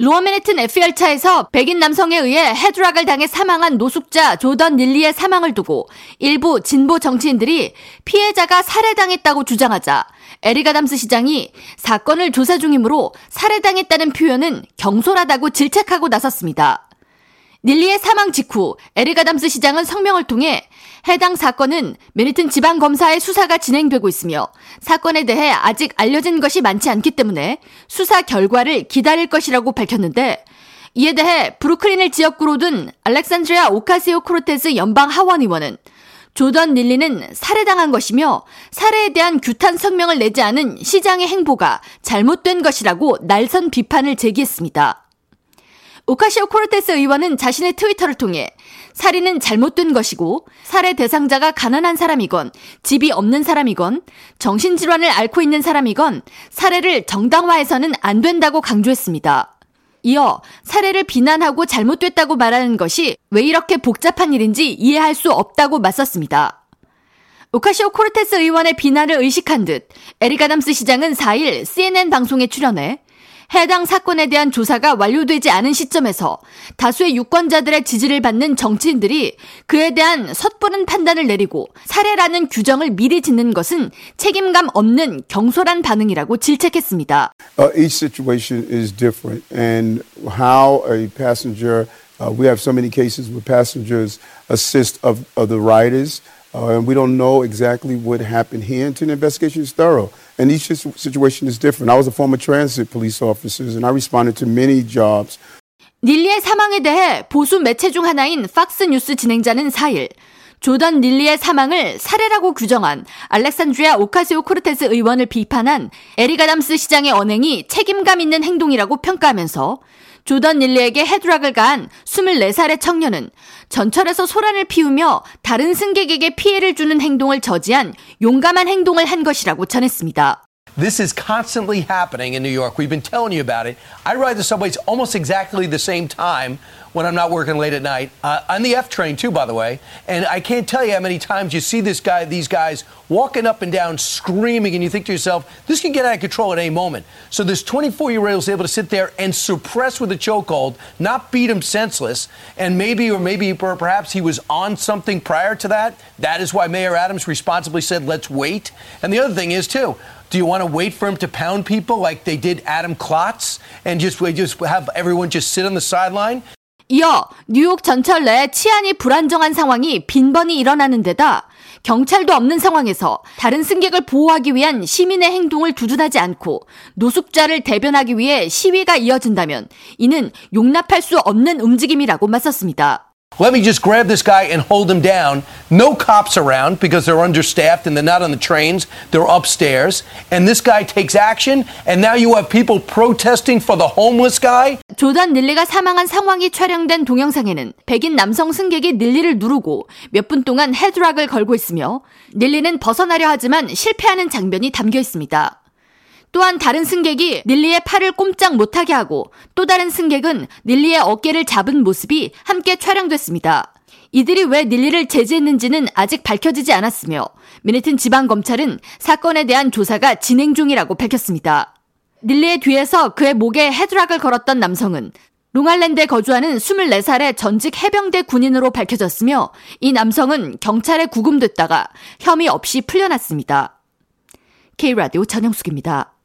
로어맨해튼 F열차에서 백인 남성에 의해 헤드락을 당해 사망한 노숙자 조던 닐리의 사망을 두고 일부 진보 정치인들이 피해자가 살해당했다고 주장하자 에릭 아담스 시장이 사건을 조사 중이므로 살해당했다는 표현은 경솔하다고 질책하고 나섰습니다. 닐리의 사망 직후 에릭 아담스 시장은 성명을 통해 해당 사건은 맨해튼 지방검사의 수사가 진행되고 있으며 사건에 대해 아직 알려진 것이 많지 않기 때문에 수사 결과를 기다릴 것이라고 밝혔는데 이에 대해 브루클린을 지역구로 둔 알렉산드리아 오카시오 코르테스 연방 하원 의원은 조던 닐리는 살해당한 것이며 살해에 대한 규탄 성명을 내지 않은 시장의 행보가 잘못된 것이라고 날선 비판을 제기했습니다. 오카시오 코르테스 의원은 자신의 트위터를 통해 살인은 잘못된 것이고 살해 대상자가 가난한 사람이건 집이 없는 사람이건 정신질환을 앓고 있는 사람이건 살해를 정당화해서는 안 된다고 강조했습니다. 이어 살해를 비난하고 잘못됐다고 말하는 것이 왜 이렇게 복잡한 일인지 이해할 수 없다고 맞섰습니다. 오카시오 코르테스 의원의 비난을 의식한 듯 에릭 아담스 시장은 4일 CNN 방송에 출연해 해당 사건에 대한 조사가 완료되지 않은 시점에서 다수의 유권자들의 지지를 받는 정치인들이 그에 대한 섣부른 판단을 내리고 살해라는 규정을 미리 짓는 것은 책임감 없는 경솔한 반응이라고 질책했습니다. Uh, each situation is different and how a passenger uh, we have so many cases where passengers assist of, of the riders Uh, and we don't know exactly what happened here until the investigation is thorough. And each situation is different. I was a former transit police officer, and I responded to many jobs. 닐리의 사망에 대해 보수 매체 중 하나인 팍스 뉴스 진행자는 4일 조던 닐리의 사망을 살해라고 규정한 알렉산드리아 오카시오 코르테스 의원을 비판한 에릭 아담스 시장의 언행이 책임감 있는 행동이라고 평가하면서 조던 닐리에게 헤드락을 가한 24살의 청년은 전철에서 소란을 피우며 다른 승객에게 피해를 주는 행동을 저지한 용감한 행동을 한 것이라고 전했습니다. This is constantly happening in New York. We've been telling you about it. I ride the subways almost exactly the same time when I'm not working late at night. Uh, on the F train too, by the way. And I can't tell you how many times you see this guy, these guys walking up and down, screaming, and you think to yourself, this can get out of control at any moment. So this 24 year old is able to sit there and suppress with a chokehold, not beat him senseless, and maybe or maybe or perhaps he was on something prior to that. That is why Mayor Adams responsibly said, let's wait. And the other thing is too. Do you want to wait for him to pound people like they did Adam Klotz and just just have everyone just sit on the sideline? 이어 뉴욕 전철 내 치안이 불안정한 상황이 빈번히 일어나는 데다 경찰도 없는 상황에서 다른 승객을 보호하기 위한 시민의 행동을 두둔하지 않고 노숙자를 대변하기 위해 시위가 이어진다면 이는 용납할 수 없는 움직임이라고 맞섰습니다. Let me just grab this guy and hold him down. No cops around because they're understaffed and they're not on the trains. They're upstairs. And this guy takes action. And now you have people protesting for the homeless guy. 조던 닐리가 사망한 상황이 촬영된 동영상에는 백인 남성 승객이 닐리를 누르고 몇 분 동안 헤드락을 걸고 있으며 닐리는 벗어나려 하지만 실패하는 장면이 담겨 있습니다. 또한 다른 승객이 닐리의 팔을 꼼짝 못하게 하고 또 다른 승객은 닐리의 어깨를 잡은 모습이 함께 촬영됐습니다. 이들이 왜 닐리를 제지했는지는 아직 밝혀지지 않았으며 미네튼 지방검찰은 사건에 대한 조사가 진행 중이라고 밝혔습니다. 닐리의 뒤에서 그의 목에 헤드락을 걸었던 남성은 롱알랜드에 거주하는 24살의 전직 해병대 군인으로 밝혀졌으며 이 남성은 경찰에 구금됐다가 혐의 없이 풀려났습니다. K라디오 전영숙입니다.